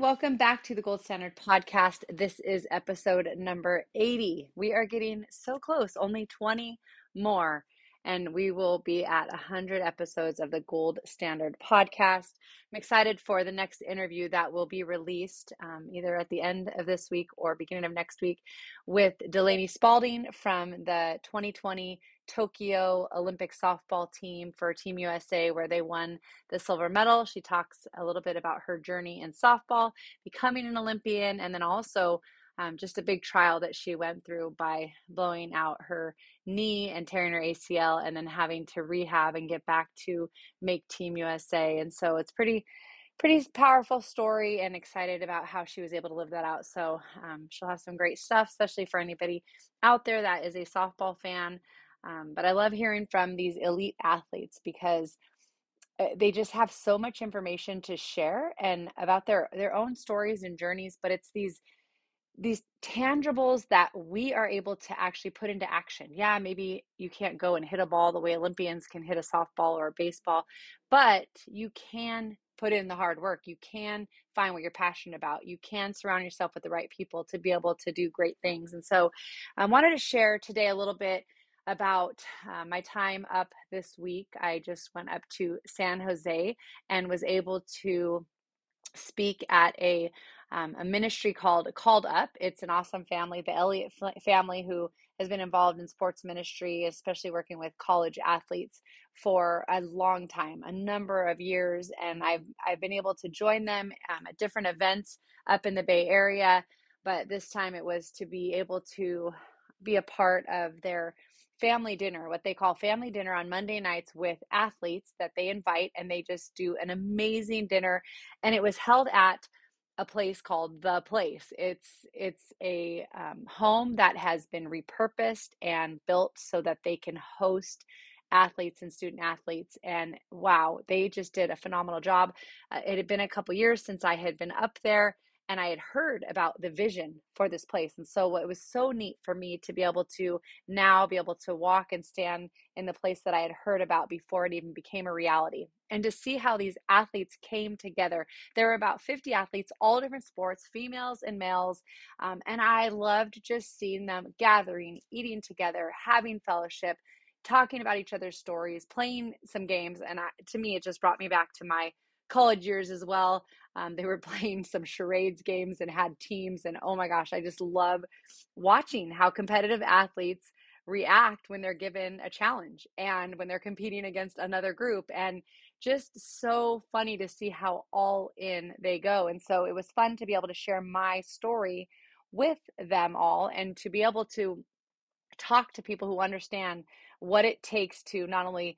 Welcome back to the Gold Standard Podcast. This is episode number 80. We are getting so close, only 20 more and we will be at 100 episodes of the Gold Standard podcast. I'm excited for the next interview that will be released um, either at the end of this week or beginning of next week with Delaney Spaulding from the 2020 Tokyo Olympic softball team for Team USA, where they won the silver medal. She talks a little bit about her journey in softball, becoming an Olympian, and then also um, just a big trial that she went through by blowing out her knee and tearing her ACL and then having to rehab and get back to make Team USA. And so it's pretty pretty powerful story and excited about how she was able to live that out. So um, she'll have some great stuff, especially for anybody out there that is a softball fan. Um, but I love hearing from these elite athletes because uh, they just have so much information to share and about their their own stories and journeys. But it's these these tangibles that we are able to actually put into action. Yeah, maybe you can't go and hit a ball the way Olympians can hit a softball or a baseball, but you can put in the hard work. You can find what you're passionate about. You can surround yourself with the right people to be able to do great things. And so I wanted to share today a little bit about uh, my time up this week. I just went up to San Jose and was able to speak at a um, a ministry called Called Up. It's an awesome family, the Elliott family, who has been involved in sports ministry, especially working with college athletes for a long time, a number of years, and I've I've been able to join them um, at different events up in the Bay Area. But this time it was to be able to be a part of their family dinner, what they call family dinner on Monday nights with athletes that they invite, and they just do an amazing dinner. And it was held at a place called the place. It's it's a um, home that has been repurposed and built so that they can host athletes and student athletes and wow they just did a phenomenal job. Uh, it had been a couple years since i had been up there and I had heard about the vision for this place. And so it was so neat for me to be able to now be able to walk and stand in the place that I had heard about before it even became a reality. And to see how these athletes came together. There were about 50 athletes, all different sports, females and males. Um, and I loved just seeing them gathering, eating together, having fellowship, talking about each other's stories, playing some games. And I, to me, it just brought me back to my college years as well. Um, they were playing some charades games and had teams. And oh my gosh, I just love watching how competitive athletes react when they're given a challenge and when they're competing against another group. And just so funny to see how all in they go. And so it was fun to be able to share my story with them all and to be able to talk to people who understand what it takes to not only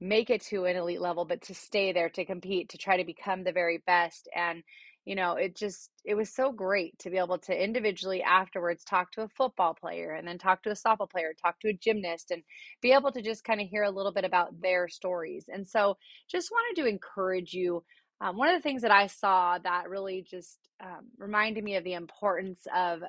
make it to an elite level, but to stay there, to compete, to try to become the very best. And, you know, it just, it was so great to be able to individually afterwards talk to a football player and then talk to a softball player, talk to a gymnast, and be able to just kind of hear a little bit about their stories. And so just wanted to encourage you. Um, one of the things that I saw that really just um, reminded me of the importance of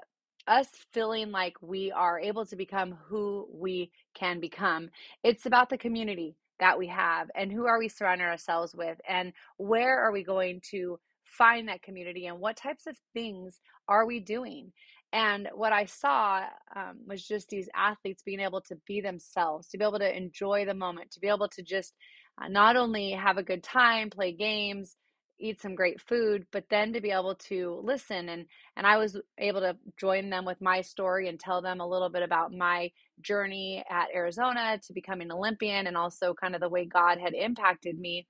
us feeling like we are able to become who we can become. It's about the community that we have and who are we surrounding ourselves with and where are we going to find that community and what types of things are we doing? And what i saw um, was just these athletes being able to be themselves to be able to enjoy the moment to be able to just uh, not only have a good time play games eat some great food but then to be able to listen and and I was able to join them with my story and tell them a little bit about my journey at Arizona to becoming an Olympian and also kind of the way God had impacted me.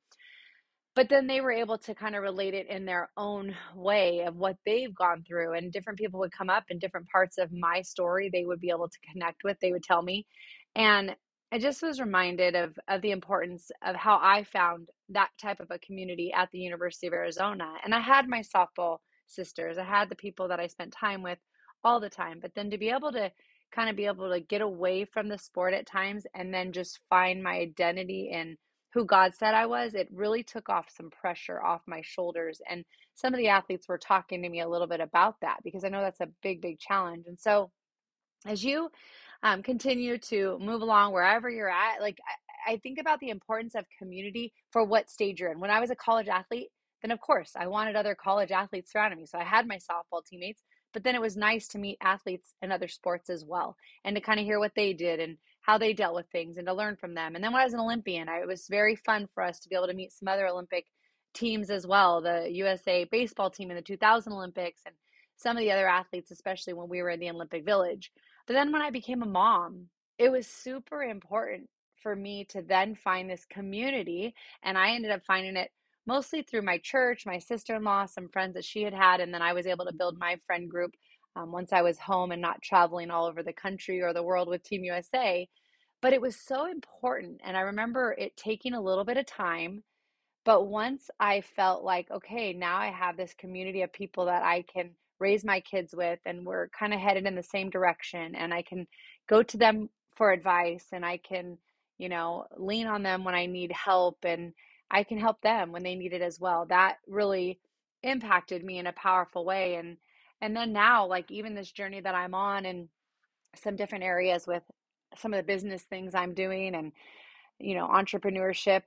But then they were able to kind of relate it in their own way of what they've gone through and different people would come up in different parts of my story they would be able to connect with they would tell me. And I just was reminded of of the importance of how I found that type of a community at the University of Arizona. And I had my softball sisters. I had the people that I spent time with all the time. But then to be able to kind of be able to get away from the sport at times and then just find my identity in who God said I was, it really took off some pressure off my shoulders. And some of the athletes were talking to me a little bit about that because I know that's a big, big challenge. And so as you um, continue to move along wherever you're at, like I, think about the importance of community for what stage you're in. When I was a college athlete, then of course I wanted other college athletes surrounding me. So I had my softball teammates, but then it was nice to meet athletes in other sports as well and to kind of hear what they did and how they dealt with things and to learn from them. And then when I was an Olympian, I, it was very fun for us to be able to meet some other Olympic teams as well, the USA baseball team in the 2000 Olympics and some of the other athletes, especially when we were in the Olympic Village. But then when I became a mom, it was super important for me to then find this community. And I ended up finding it mostly through my church, my sister in law, some friends that she had had. And then I was able to build my friend group um, once I was home and not traveling all over the country or the world with Team USA. But it was so important. And I remember it taking a little bit of time. But once I felt like, okay, now I have this community of people that I can raise my kids with, and we're kind of headed in the same direction, and I can go to them for advice, and I can, you know, lean on them when I need help, and I can help them when they need it as well. That really impacted me in a powerful way. And and then now, like even this journey that I'm on and some different areas with some of the business things I'm doing and you know entrepreneurship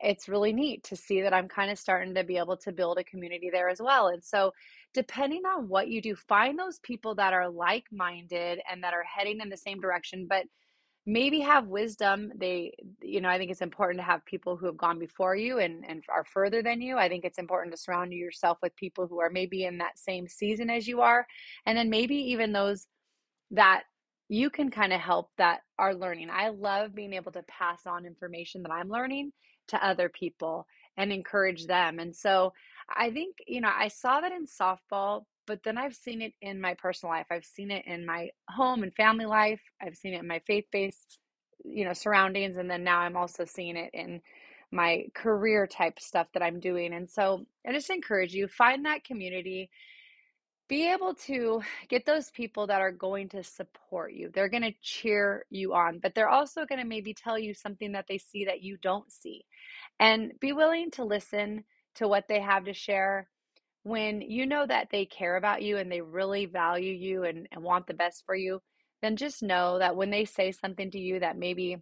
it's really neat to see that i'm kind of starting to be able to build a community there as well and so depending on what you do find those people that are like-minded and that are heading in the same direction but maybe have wisdom they you know i think it's important to have people who have gone before you and and are further than you i think it's important to surround yourself with people who are maybe in that same season as you are and then maybe even those that you can kind of help that are learning. I love being able to pass on information that I'm learning to other people and encourage them. And so I think, you know, I saw that in softball, but then I've seen it in my personal life. I've seen it in my home and family life. I've seen it in my faith based, you know, surroundings. And then now I'm also seeing it in my career type stuff that I'm doing. And so I just encourage you find that community be able to get those people that are going to support you. They're going to cheer you on, but they're also going to maybe tell you something that they see that you don't see. And be willing to listen to what they have to share. When you know that they care about you and they really value you and, and want the best for you, then just know that when they say something to you that maybe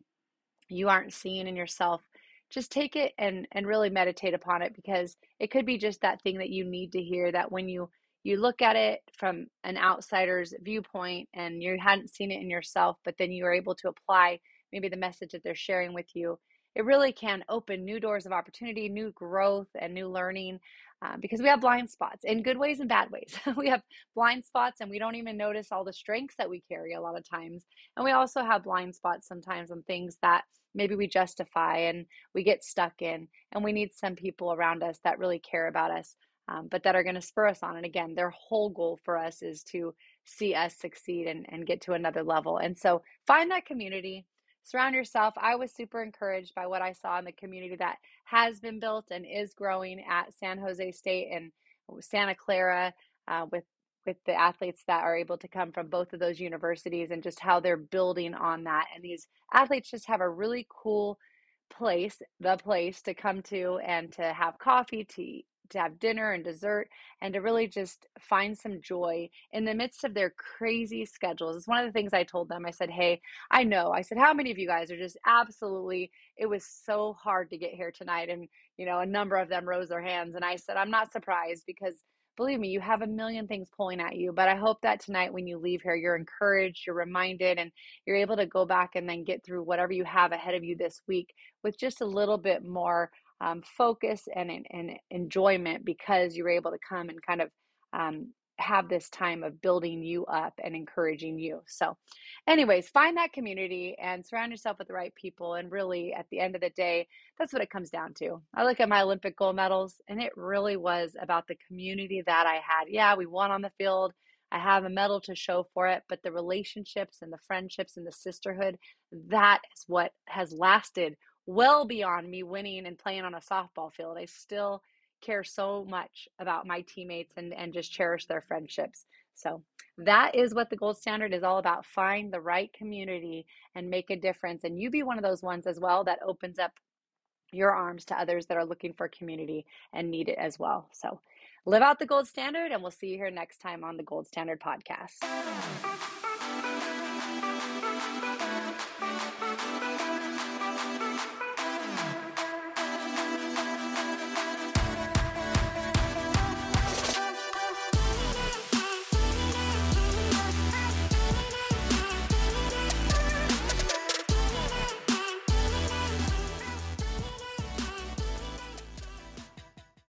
you aren't seeing in yourself, just take it and, and really meditate upon it because it could be just that thing that you need to hear that when you you look at it from an outsider's viewpoint and you hadn't seen it in yourself, but then you are able to apply maybe the message that they're sharing with you, it really can open new doors of opportunity, new growth, and new learning uh, because we have blind spots in good ways and bad ways. we have blind spots and we don't even notice all the strengths that we carry a lot of times. And we also have blind spots sometimes on things that maybe we justify and we get stuck in. And we need some people around us that really care about us um, but that are going to spur us on. And again, their whole goal for us is to see us succeed and, and get to another level. And so find that community, surround yourself. I was super encouraged by what I saw in the community that has been built and is growing at San Jose State and Santa Clara uh, with with the athletes that are able to come from both of those universities and just how they're building on that. And these athletes just have a really cool place, the place to come to and to have coffee, to to have dinner and dessert and to really just find some joy in the midst of their crazy schedules. It's one of the things I told them. I said, Hey, I know. I said, How many of you guys are just absolutely, it was so hard to get here tonight? And, you know, a number of them rose their hands. And I said, I'm not surprised because believe me, you have a million things pulling at you. But I hope that tonight when you leave here, you're encouraged, you're reminded, and you're able to go back and then get through whatever you have ahead of you this week with just a little bit more um, focus and, and enjoyment because you're able to come and kind of um, have this time of building you up and encouraging you. So, anyways, find that community and surround yourself with the right people. And really, at the end of the day, that's what it comes down to. I look at my Olympic gold medals, and it really was about the community that I had. Yeah, we won on the field. I have a medal to show for it, but the relationships and the friendships and the sisterhood, that is what has lasted well beyond me winning and playing on a softball field. I still care so much about my teammates and, and just cherish their friendships. So that is what the gold standard is all about. Find the right community and make a difference. And you be one of those ones as well that opens up your arms to others that are looking for community and need it as well. So live out the gold standard, and we'll see you here next time on the Gold Standard Podcast.